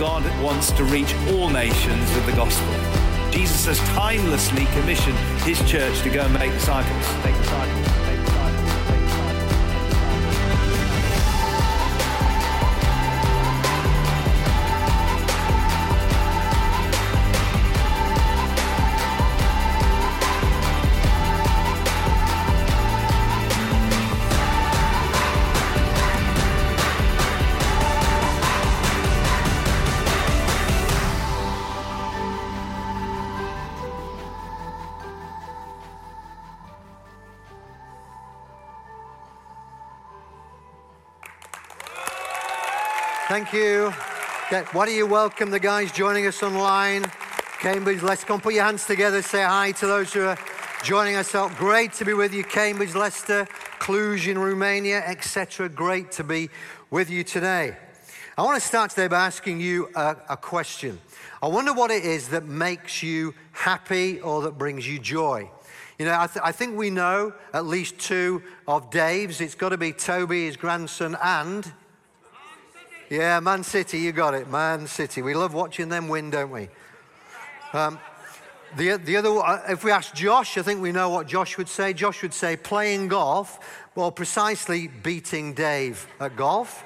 God wants to reach all nations with the gospel. Jesus has timelessly commissioned his church to go and make disciples. Make disciples. Thank you. Okay, why don't you welcome the guys joining us online? Cambridge, let's come put your hands together. Say hi to those who are joining us out. Great to be with you, Cambridge, Leicester, Cluj in Romania, etc. Great to be with you today. I want to start today by asking you a, a question. I wonder what it is that makes you happy or that brings you joy. You know, I, th- I, think we know at least two of Dave's. It's got to be Toby, his grandson, and yeah, Man City, you got it. Man City. We love watching them win, don't we? Um, the, the other, uh, if we ask Josh, I think we know what Josh would say. Josh would say playing golf, well, precisely beating Dave at golf.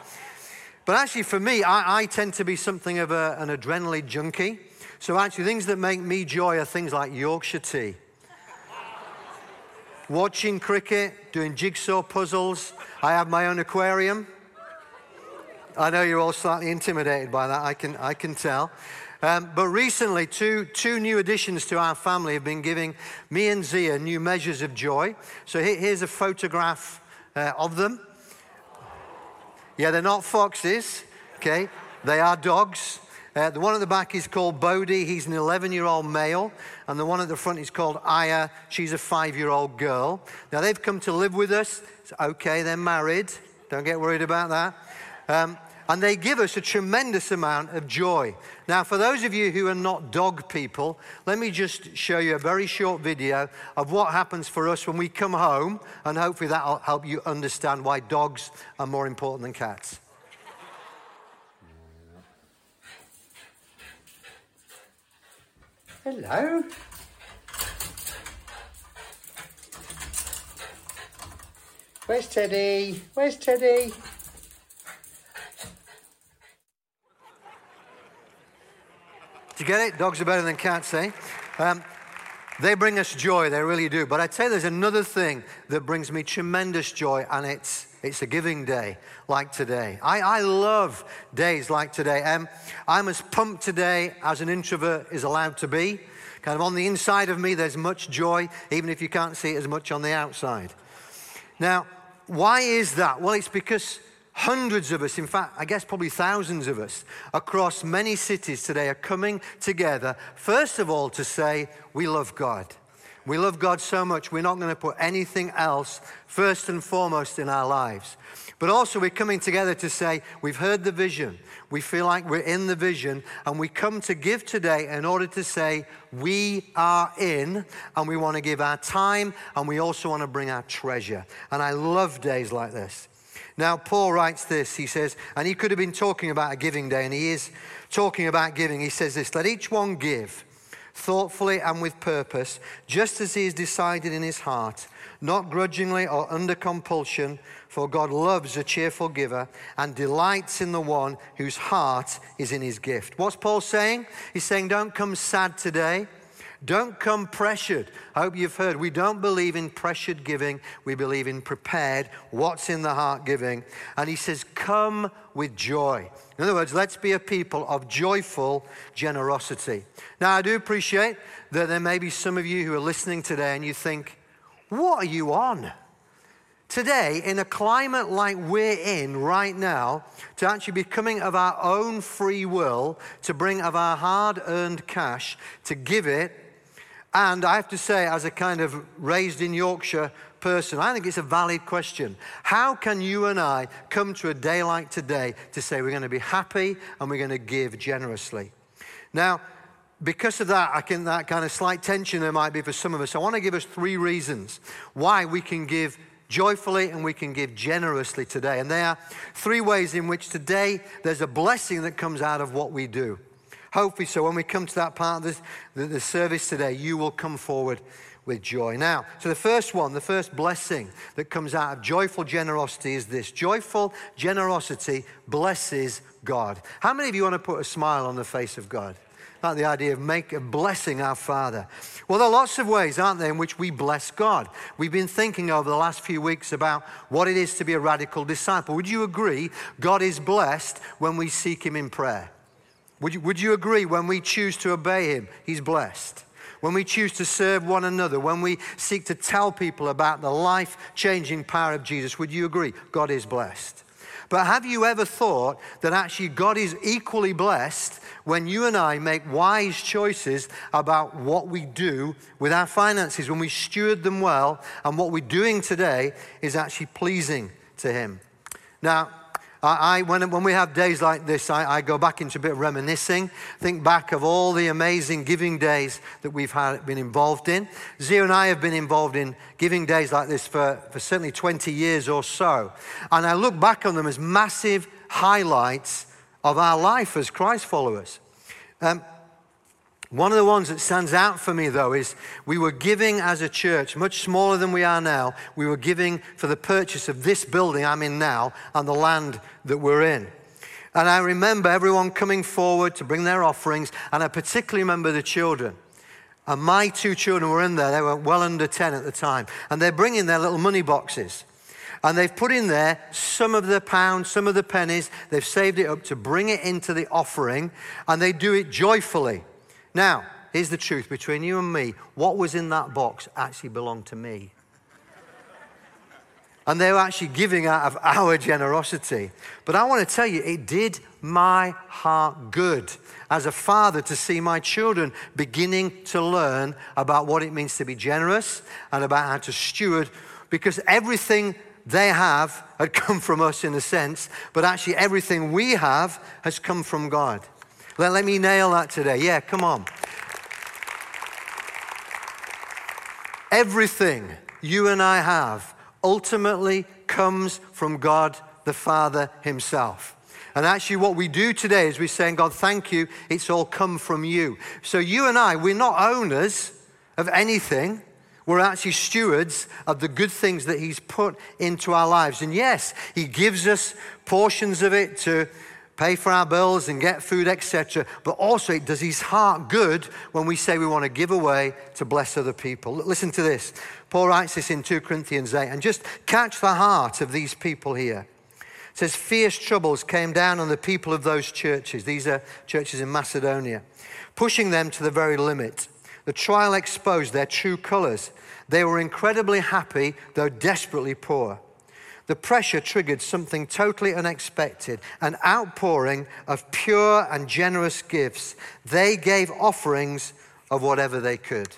But actually, for me, I, I tend to be something of a, an adrenaline junkie. So, actually, things that make me joy are things like Yorkshire tea, watching cricket, doing jigsaw puzzles. I have my own aquarium. I know you're all slightly intimidated by that, I can, I can tell. Um, but recently, two, two new additions to our family have been giving me and Zia new measures of joy. So here, here's a photograph uh, of them. Yeah, they're not foxes, okay? They are dogs. Uh, the one at the back is called Bodhi. He's an 11 year old male. And the one at the front is called Aya. She's a five year old girl. Now, they've come to live with us. It's okay, they're married. Don't get worried about that. Um, and they give us a tremendous amount of joy. Now, for those of you who are not dog people, let me just show you a very short video of what happens for us when we come home, and hopefully that'll help you understand why dogs are more important than cats. Hello. Where's Teddy? Where's Teddy? Get it? Dogs are better than cats, eh? Um, they bring us joy, they really do. But I tell you, there's another thing that brings me tremendous joy, and it's it's a giving day like today. I, I love days like today. Um, I'm as pumped today as an introvert is allowed to be. Kind of on the inside of me, there's much joy, even if you can't see it as much on the outside. Now, why is that? Well, it's because Hundreds of us, in fact, I guess probably thousands of us across many cities today are coming together, first of all, to say, We love God. We love God so much, we're not going to put anything else first and foremost in our lives. But also, we're coming together to say, We've heard the vision. We feel like we're in the vision, and we come to give today in order to say, We are in, and we want to give our time, and we also want to bring our treasure. And I love days like this. Now, Paul writes this. He says, and he could have been talking about a giving day, and he is talking about giving. He says this Let each one give thoughtfully and with purpose, just as he has decided in his heart, not grudgingly or under compulsion, for God loves a cheerful giver and delights in the one whose heart is in his gift. What's Paul saying? He's saying, Don't come sad today. Don't come pressured. I hope you've heard. We don't believe in pressured giving. We believe in prepared, what's in the heart giving. And he says, come with joy. In other words, let's be a people of joyful generosity. Now, I do appreciate that there may be some of you who are listening today and you think, what are you on? Today, in a climate like we're in right now, to actually be coming of our own free will, to bring of our hard earned cash, to give it and I have to say, as a kind of raised in Yorkshire person, I think it's a valid question. How can you and I come to a day like today to say we're going to be happy and we're going to give generously? Now, because of that, I think that kind of slight tension there might be for some of us. I want to give us three reasons why we can give joyfully and we can give generously today. And there are three ways in which today there's a blessing that comes out of what we do. Hopefully, so when we come to that part of the, the service today, you will come forward with joy. Now, so the first one, the first blessing that comes out of joyful generosity is this joyful generosity blesses God. How many of you want to put a smile on the face of God? Like the idea of make a blessing our Father. Well, there are lots of ways, aren't there, in which we bless God. We've been thinking over the last few weeks about what it is to be a radical disciple. Would you agree God is blessed when we seek Him in prayer? Would you, would you agree when we choose to obey Him, He's blessed? when we choose to serve one another, when we seek to tell people about the life changing power of Jesus, would you agree? God is blessed. But have you ever thought that actually God is equally blessed when you and I make wise choices about what we do with our finances, when we steward them well, and what we're doing today is actually pleasing to Him? Now, I, I, when, when we have days like this, I, I, go back into a bit of reminiscing, think back of all the amazing giving days that we've had, been involved in. Zia and I have been involved in giving days like this for, for certainly 20 years or so. And I look back on them as massive highlights of our life as Christ followers. Um, one of the ones that stands out for me, though, is we were giving as a church, much smaller than we are now. We were giving for the purchase of this building I'm in now and the land that we're in. And I remember everyone coming forward to bring their offerings, and I particularly remember the children. And my two children were in there, they were well under 10 at the time, and they're bringing their little money boxes. And they've put in there some of the pounds, some of the pennies, they've saved it up to bring it into the offering, and they do it joyfully. Now, here's the truth between you and me what was in that box actually belonged to me. And they were actually giving out of our generosity. But I want to tell you, it did my heart good as a father to see my children beginning to learn about what it means to be generous and about how to steward, because everything they have had come from us in a sense, but actually everything we have has come from God. Let, let me nail that today. Yeah, come on. Everything you and I have ultimately comes from God the Father Himself. And actually, what we do today is we're saying, God, thank you, it's all come from you. So, you and I, we're not owners of anything. We're actually stewards of the good things that He's put into our lives. And yes, He gives us portions of it to pay for our bills and get food, etc. But also, it does his heart good when we say we want to give away to bless other people. Listen to this. Paul writes this in 2 Corinthians 8, and just catch the heart of these people here. It says, Fierce troubles came down on the people of those churches. These are churches in Macedonia, pushing them to the very limit. The trial exposed their true colors. They were incredibly happy, though desperately poor. The pressure triggered something totally unexpected an outpouring of pure and generous gifts. They gave offerings of whatever they could.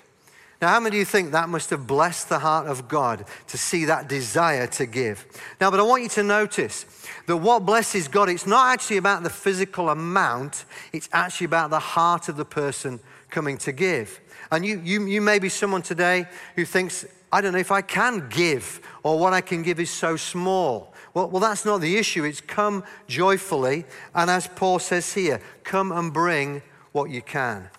Now, how many of you think that must have blessed the heart of God to see that desire to give? Now, but I want you to notice that what blesses God, it's not actually about the physical amount, it's actually about the heart of the person coming to give. And you, you, you may be someone today who thinks, I don't know if I can give or what I can give is so small. Well, well, that's not the issue. It's come joyfully. And as Paul says here, come and bring what you can.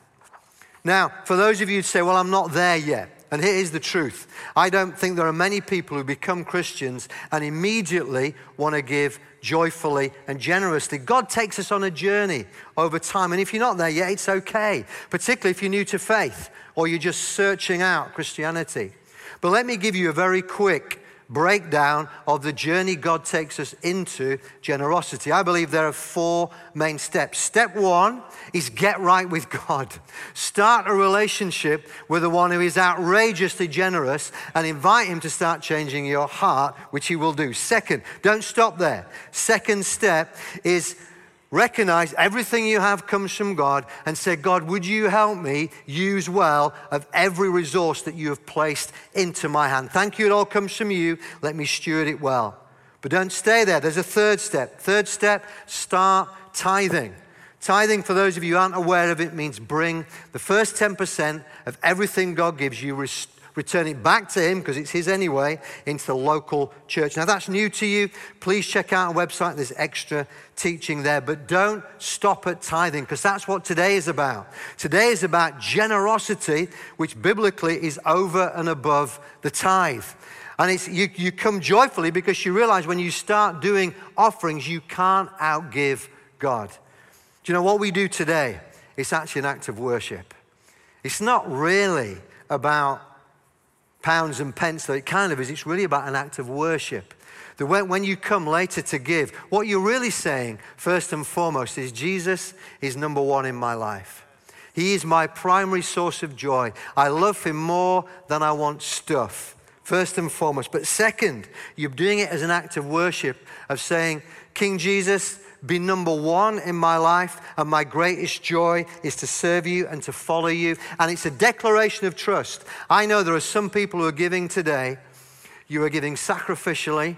Now, for those of you who say, well, I'm not there yet. And here is the truth. I don't think there are many people who become Christians and immediately want to give joyfully and generously. God takes us on a journey over time. And if you're not there yet, it's okay, particularly if you're new to faith or you're just searching out Christianity. But let me give you a very quick breakdown of the journey God takes us into generosity. I believe there are four main steps. Step one is get right with God. Start a relationship with the one who is outrageously generous and invite him to start changing your heart, which he will do. Second, don't stop there. Second step is Recognize everything you have comes from God and say, God, would you help me use well of every resource that you have placed into my hand? Thank you, it all comes from you. Let me steward it well. But don't stay there. There's a third step. Third step, start tithing. Tithing, for those of you aren't aware of it, means bring the first 10% of everything God gives you, return it back to Him, because it's His anyway, into the local church. Now, that's new to you. Please check out our website. There's extra teaching there. But don't stop at tithing, because that's what today is about. Today is about generosity, which biblically is over and above the tithe. And it's, you, you come joyfully because you realize when you start doing offerings, you can't outgive God. Do you know what we do today? It's actually an act of worship. It's not really about pounds and pence, though it kind of is. It's really about an act of worship. That when you come later to give, what you're really saying, first and foremost, is Jesus is number one in my life. He is my primary source of joy. I love him more than I want stuff, first and foremost. But second, you're doing it as an act of worship, of saying, King Jesus, be number one in my life, and my greatest joy is to serve you and to follow you. And it's a declaration of trust. I know there are some people who are giving today, you are giving sacrificially,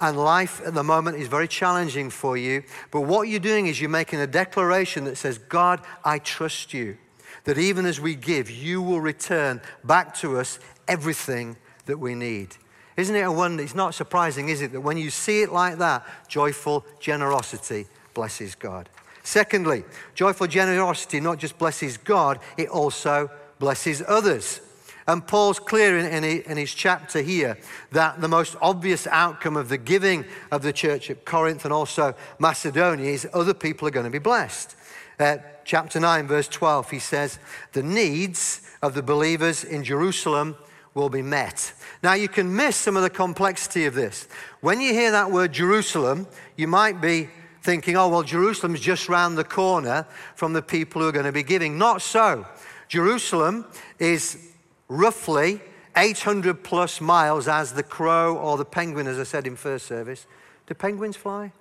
and life at the moment is very challenging for you. But what you're doing is you're making a declaration that says, God, I trust you. That even as we give, you will return back to us everything that we need. Isn't it a wonder? It's not surprising, is it, that when you see it like that, joyful generosity blesses God. Secondly, joyful generosity not just blesses God, it also blesses others. And Paul's clear in, his chapter here that the most obvious outcome of the giving of the church at Corinth and also Macedonia is other people are going to be blessed. Uh, chapter 9, verse 12, he says, The needs of the believers in Jerusalem will be met. Now, you can miss some of the complexity of this. When you hear that word Jerusalem, you might be thinking, oh, well, Jerusalem's just round the corner from the people who are going to be giving. Not so. Jerusalem is roughly 800 plus miles as the crow or the penguin, as I said in first service. Do penguins fly?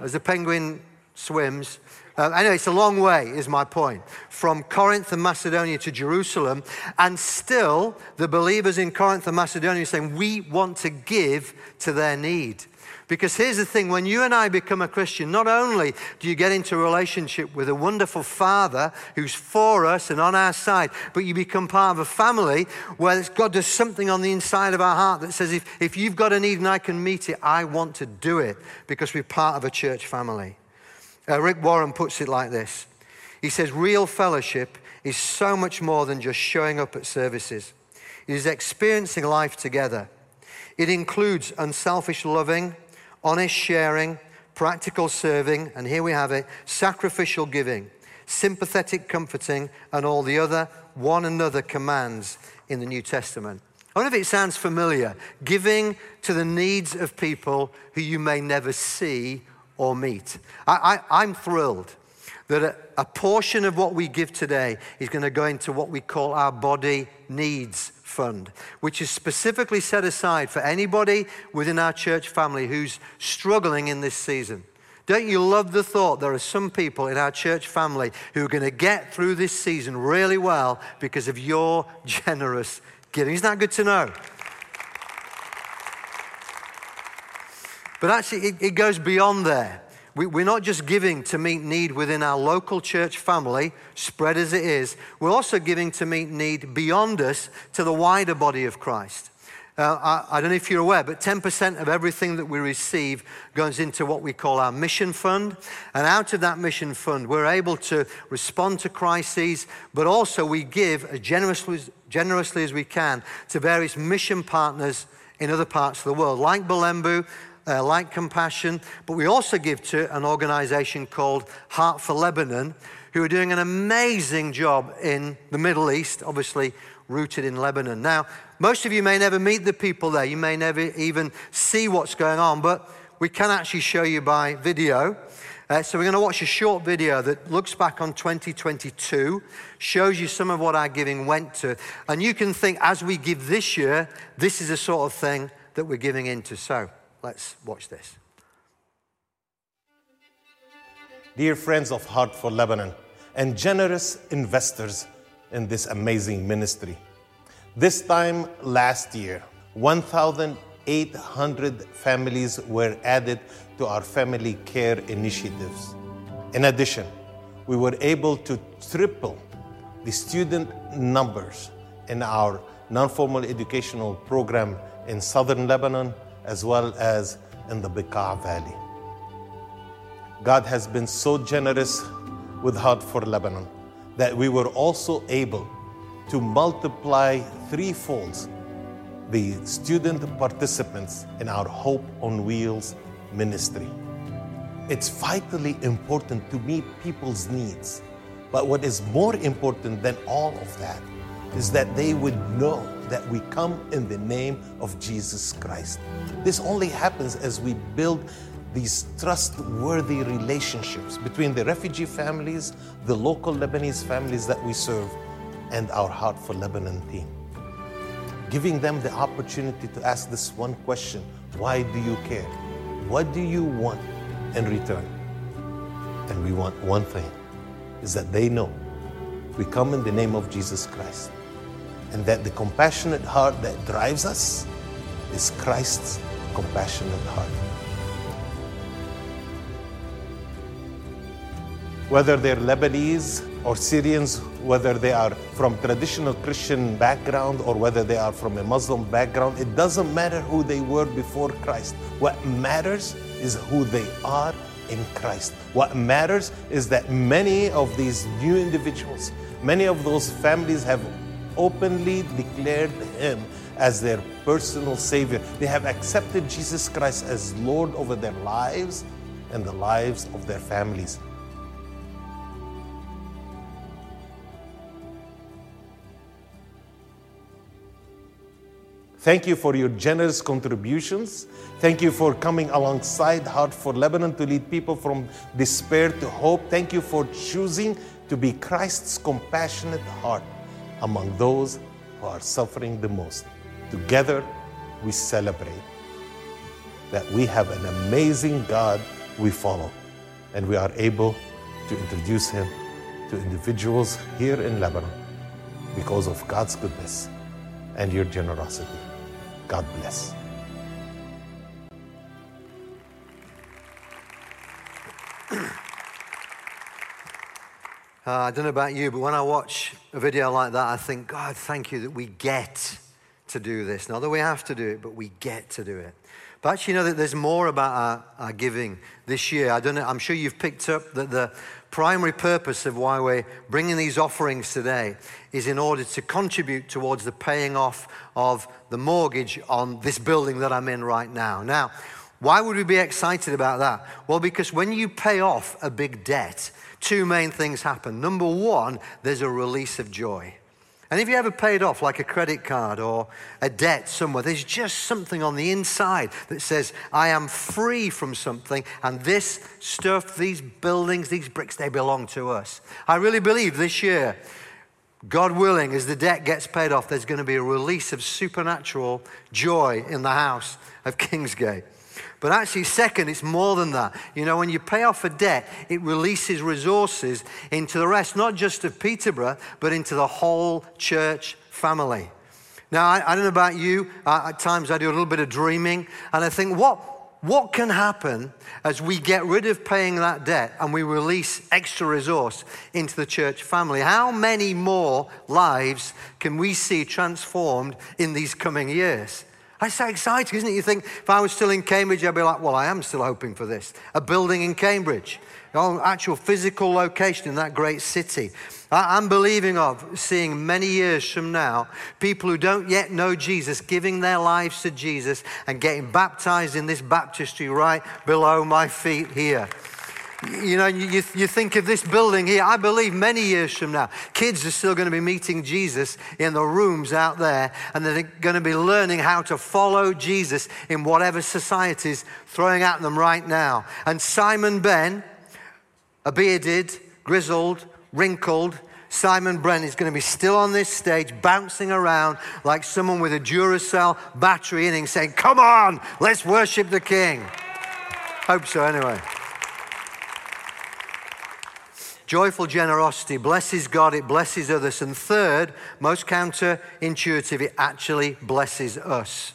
As the penguin swims, uh, anyway, it's a long way, is my point, from Corinth and Macedonia to Jerusalem. And still, the believers in Corinth and Macedonia are saying, we want to give to their need. Because here's the thing when you and I become a Christian, not only do you get into a relationship with a wonderful Father who's for us and on our side, but you become part of a family where God does something on the inside of our heart that says, if, if you've got a need and I can meet it, I want to do it because we're part of a church family. Uh, Rick Warren puts it like this He says, Real fellowship is so much more than just showing up at services, it is experiencing life together. It includes unselfish loving, honest sharing, practical serving, and here we have it sacrificial giving, sympathetic comforting, and all the other one another commands in the New Testament. I wonder if it sounds familiar. Giving to the needs of people who you may never see or meet. I, am thrilled that a, a portion of what we give today is going to go into what we call our body needs fund, which is specifically set aside for anybody within our church family who's struggling in this season. Don't you love the thought there are some people in our church family who are going to get through this season really well because of your generous giving? Isn't that good to know? But actually, it, it goes beyond there. We, we're not just giving to meet need within our local church family, spread as it is, we're also giving to meet need beyond us to the wider body of Christ. Uh, I, I, don't know if you're aware, but 10% of everything that we receive goes into what we call our mission fund. And out of that mission fund, we're able to respond to crises, but also we give as generously, generously as we can to various mission partners in other parts of the world, like Bulembu, uh, like Compassion, but we also give to an organization called Heart for Lebanon, who are doing an amazing job in the Middle East, obviously rooted in Lebanon. Now, most of you may never meet the people there, you may never even see what's going on, but we can actually show you by video. Uh, so, we're going to watch a short video that looks back on 2022, shows you some of what our giving went to. And you can think, as we give this year, this is the sort of thing that we're giving into. So, Let's watch this. Dear friends of Heart for Lebanon and generous investors in this amazing ministry, this time last year, 1,800 families were added to our family care initiatives. In addition, we were able to triple the student numbers in our non formal educational program in southern Lebanon as well as in the Bekaa Valley. God has been so generous with Heart for Lebanon that we were also able to multiply threefold the student participants in our Hope on Wheels ministry. It's vitally important to meet people's needs. But what is more important than all of that is that they would know that we come in the name of Jesus Christ. This only happens as we build these trustworthy relationships between the refugee families, the local Lebanese families that we serve, and our Heart for Lebanon team. Giving them the opportunity to ask this one question Why do you care? What do you want in return? And we want one thing is that they know we come in the name of Jesus Christ and that the compassionate heart that drives us is Christ's compassionate heart. Whether they're Lebanese or Syrians, whether they are from traditional Christian background or whether they are from a Muslim background, it doesn't matter who they were before Christ. What matters is who they are in Christ. What matters is that many of these new individuals, many of those families have openly declared Him as their personal Savior. They have accepted Jesus Christ as Lord over their lives and the lives of their families. Thank you for your generous contributions. Thank you for coming alongside Heart for Lebanon to lead people from despair to hope. Thank you for choosing to be Christ's compassionate heart among those who are suffering the most. Together, we celebrate that we have an amazing God we follow, and we are able to introduce Him to individuals here in Lebanon because of God's goodness and your generosity. God bless. Uh, I don't know about you, but when I watch a video like that, I think, God, thank you that we get to do this. Not that we have to do it, but we get to do it. But actually, you know that there's more about our, our giving this year. I don't know, I'm sure you've picked up that the primary purpose of why we're bringing these offerings today is in order to contribute towards the paying off of the mortgage on this building that I'm in right now. Now, why would we be excited about that? Well, because when you pay off a big debt, two main things happen. Number one, there's a release of joy. And if you ever paid off like a credit card or a debt somewhere, there's just something on the inside that says, I am free from something, and this stuff, these buildings, these bricks, they belong to us. I really believe this year, God willing, as the debt gets paid off, there's going to be a release of supernatural joy in the house of Kingsgate. But actually, second, it's more than that. You know, when you pay off a debt, it releases resources into the rest, not just of Peterborough, but into the whole church family. Now, I, I don't know about you, uh, at times I do a little bit of dreaming, and I think, what, what can happen as we get rid of paying that debt and we release extra resource into the church family? How many more lives can we see transformed in these coming years? That's so exciting, isn't it? You think if I was still in Cambridge, I'd be like, well, I am still hoping for this. A building in Cambridge, an actual physical location in that great city. I'm believing of seeing many years from now people who don't yet know Jesus giving their lives to Jesus and getting baptized in this baptistry right below my feet here. You know, you, you think of this building here, I believe many years from now, kids are still going to be meeting Jesus in the rooms out there, and they're going to be learning how to follow Jesus in whatever society's throwing at them right now. And Simon Ben, a bearded, grizzled, wrinkled, Simon Brent is going to be still on this stage, bouncing around like someone with a Duracell battery in him, saying, Come on, let's worship the King. Hope so, anyway. Joyful generosity blesses God, it blesses others. And third, most counterintuitive, it actually blesses us.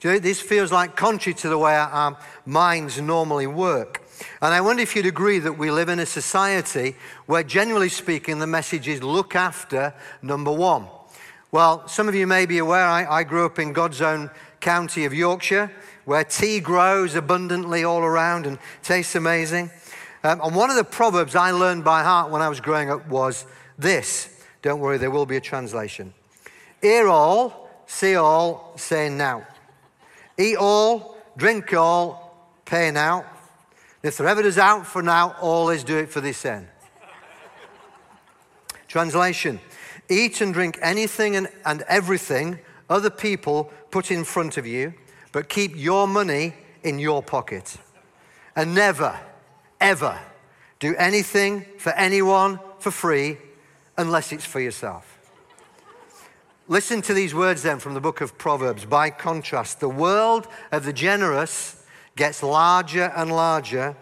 Do you know, this feels like contrary to the way our minds normally work. And I wonder if you'd agree that we live in a society where, generally speaking, the message is look after number one. Well, some of you may be aware I, I grew up in God's own county of Yorkshire, where tea grows abundantly all around and tastes amazing. Um, and one of the proverbs I learned by heart when I was growing up was this. Don't worry, there will be a translation. Hear all, see all, say now. Eat all, drink all, pay now. If there ever does out for now, always do it for this end. Translation Eat and drink anything and, and everything other people put in front of you, but keep your money in your pocket. And never, ever do anything for anyone for free unless it's for yourself. Listen to these words then from the book of Proverbs. By contrast, the world of the generous gets larger and larger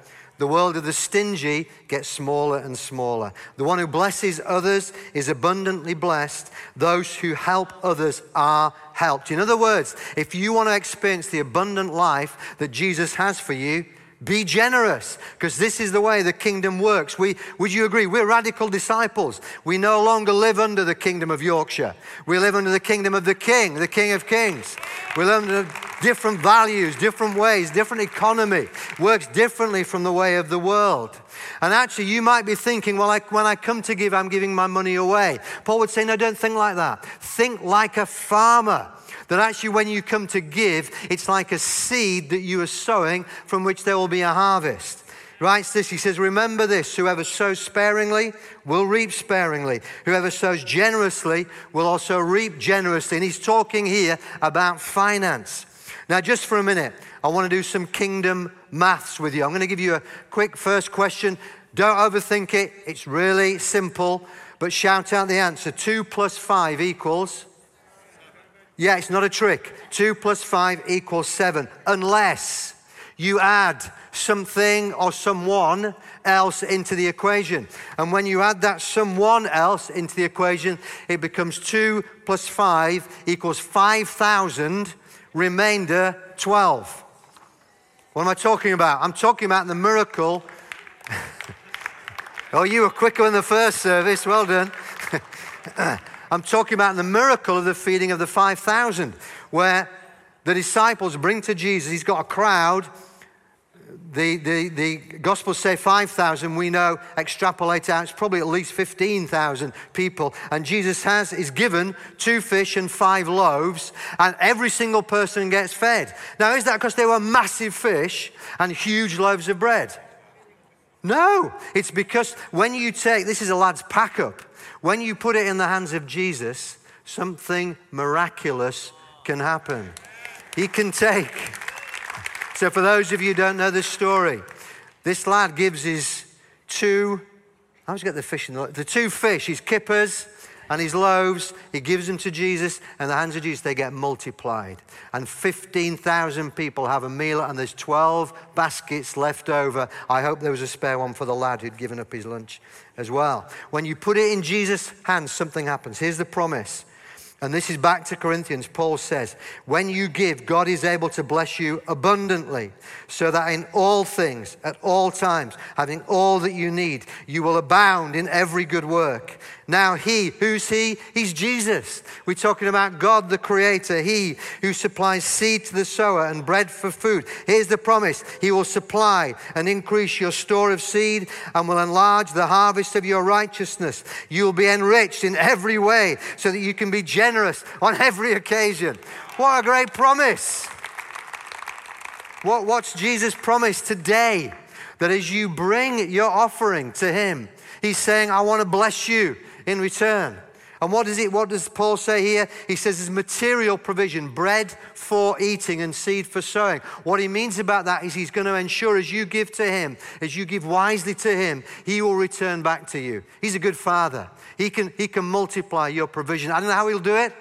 the world of the stingy gets smaller and smaller. The one who blesses others is abundantly blessed. Those who help others are helped. In other words, if you want to experience the abundant life that Jesus has for you, be generous, because this is the way the kingdom works. We, would you agree? We're radical disciples. We no longer live under the kingdom of Yorkshire. We live under the kingdom of the King, the King of Kings. We live under different values, different ways, different economy. Works differently from the way of the world. And actually, you might be thinking, well, I, when I come to give, I'm giving my money away. Paul would say, no, don't think like that. Think like a farmer. That actually, when you come to give, it's like a seed that you are sowing from which there will be a harvest. Writes this, he says, Remember this whoever sows sparingly will reap sparingly. Whoever sows generously will also reap generously. And he's talking here about finance. Now, just for a minute, I want to do some kingdom maths with you. I'm going to give you a quick first question. Don't overthink it, it's really simple, but shout out the answer. Two plus five equals yeah, it's not a trick. Two plus five equals seven, unless you add something or someone else into the equation. And when you add that someone else into the equation, it becomes two plus five equals 5,000, remainder 12. What am I talking about? I'm talking about the miracle. oh, you were quicker in the first service. Well done. I'm talking about the miracle of the feeding of the 5,000, where the disciples bring to Jesus, he's got a crowd. The, the, the Gospels say 5,000. We know, extrapolate out, it's probably at least 15,000 people. And Jesus has, is given two fish and five loaves, and every single person gets fed. Now, is that because they were massive fish and huge loaves of bread? No, it's because when you take, this is a lad's pack up. When you put it in the hands of Jesus, something miraculous can happen. He can take. So, for those of you who don't know this story, this lad gives his two, I always get the fish in the, the two fish, his kippers and his loaves, he gives them to Jesus, and the hands of Jesus, they get multiplied. And 15,000 people have a meal, and there's 12 baskets left over. I hope there was a spare one for the lad who'd given up his lunch as well. When you put it in Jesus' hands, something happens. Here's the promise and this is back to Corinthians. Paul says, When you give, God is able to bless you abundantly, so that in all things, at all times, having all that you need, you will abound in every good work. Now, He, who's He? He's Jesus. We're talking about God the Creator, He who supplies seed to the sower and bread for food. Here's the promise He will supply and increase your store of seed and will enlarge the harvest of your righteousness. You'll be enriched in every way so that you can be generous generous on every occasion. What a great promise. What, what's Jesus' promised today? That as you bring your offering to Him, He's saying, I want to bless you in return. And what does, it, what does Paul say here? He says there's material provision, bread for eating and seed for sowing. What he means about that is he's going to ensure as you give to him, as you give wisely to him, he will return back to you. He's a good father. He can, he can multiply your provision. I don't know how he'll do it.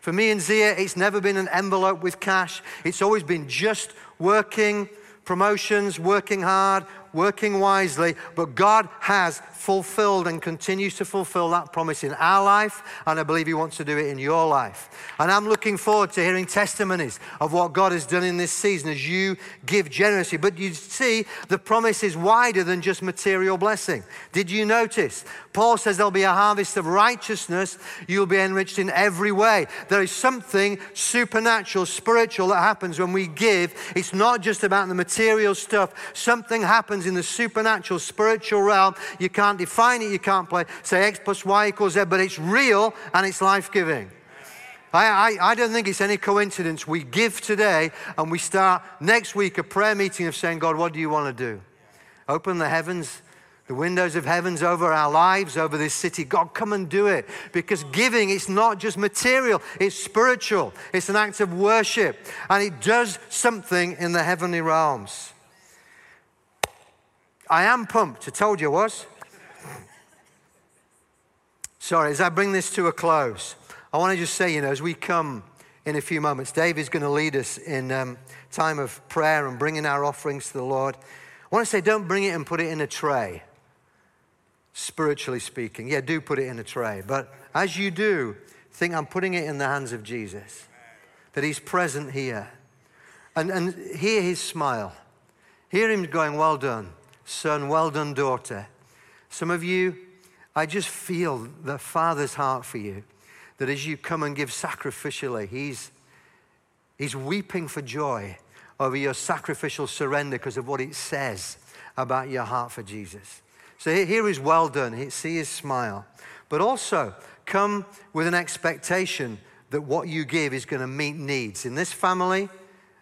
For me and Zia, it's never been an envelope with cash. It's always been just working, promotions, working hard, working wisely, but God has fulfilled and continues to fulfill that promise in our life, and I believe He wants to do it in your life. And I'm looking forward to hearing testimonies of what God has done in this season as you give generously. But you see, the promise is wider than just material blessing. Did you notice? Paul says there'll be a harvest of righteousness, you'll be enriched in every way. There is something supernatural, spiritual that happens when we give. It's not just about the material stuff, something happens in the supernatural, spiritual realm. You can't define it, you can't play, say X plus Y equals Z, but it's real and it's life giving. I, I, I, don't think it's any coincidence. We give today and we start next week a prayer meeting of saying, God, what do you want to do? Open the heavens, the windows of heavens over our lives, over this city. God, come and do it. Because giving, it's not just material, it's spiritual. It's an act of worship. And it does something in the heavenly realms. I am pumped. I told you I was. Sorry, as I bring this to a close, I want to just say, you know, as we come in a few moments, Dave is going to lead us in um, time of prayer and bringing our offerings to the Lord. I want to say, don't bring it and put it in a tray, spiritually speaking. Yeah, do put it in a tray. But as you do, think I'm putting it in the hands of Jesus, that He's present here. And, and hear His smile. Hear Him going, Well done, son, well done, daughter. Some of you, I just feel the Father's heart for you that as you come and give sacrificially, He's, he's weeping for joy over your sacrificial surrender because of what it says about your heart for Jesus. So here is well done. See his smile. But also, come with an expectation that what you give is going to meet needs in this family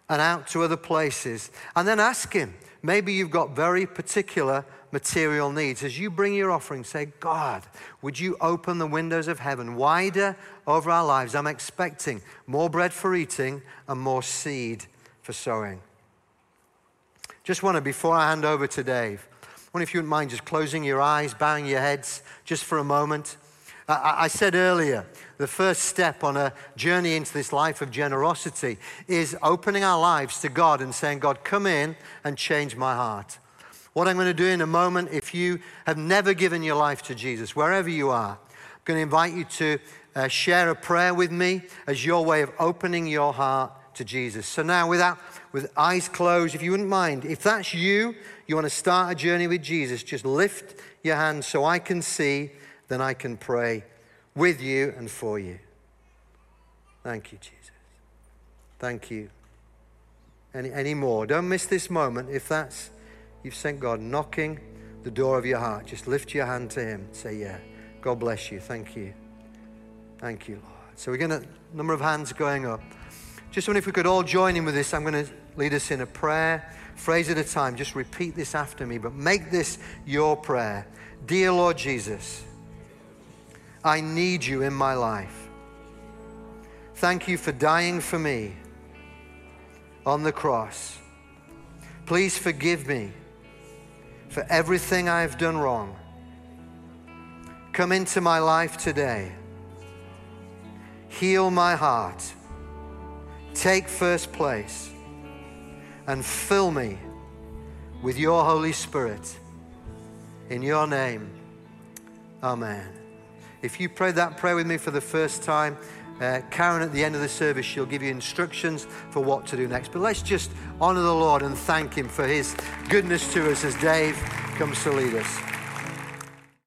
and out to other places. And then ask him. Maybe you've got very particular material needs. As you bring your offering, say, God, would you open the windows of heaven wider over our lives? I'm expecting more bread for eating and more seed for sowing. Just want to, before I hand over to Dave, wonder if you wouldn't mind just closing your eyes, bowing your heads just for a moment. I said earlier, the first step on a journey into this life of generosity is opening our lives to God and saying, God, come in and change my heart. What I'm going to do in a moment, if you have never given your life to Jesus, wherever you are, I'm going to invite you to uh, share a prayer with me as your way of opening your heart to Jesus. So now, without, with eyes closed, if you wouldn't mind, if that's you, you want to start a journey with Jesus, just lift your hand so I can see, then I can pray with you and for you. Thank you, Jesus. Thank you. Any, any more? Don't miss this moment if that's You've sent God knocking the door of your heart. Just lift your hand to Him. Say, Yeah. God bless you. Thank you. Thank you, Lord. So we're going to, number of hands going up. Just wonder if we could all join in with this. I'm going to lead us in a prayer, phrase at a time. Just repeat this after me, but make this your prayer. Dear Lord Jesus, I need you in my life. Thank you for dying for me on the cross. Please forgive me for everything I have done wrong. Come into my life today. Heal my heart. Take first place and fill me with your Holy Spirit. In your name, Amen. If you prayed that prayer with me for the first time, uh, Karen, at the end of the service, she'll give you instructions for what to do next. But let's just honor the Lord and thank Him for His goodness to us as Dave comes to lead us.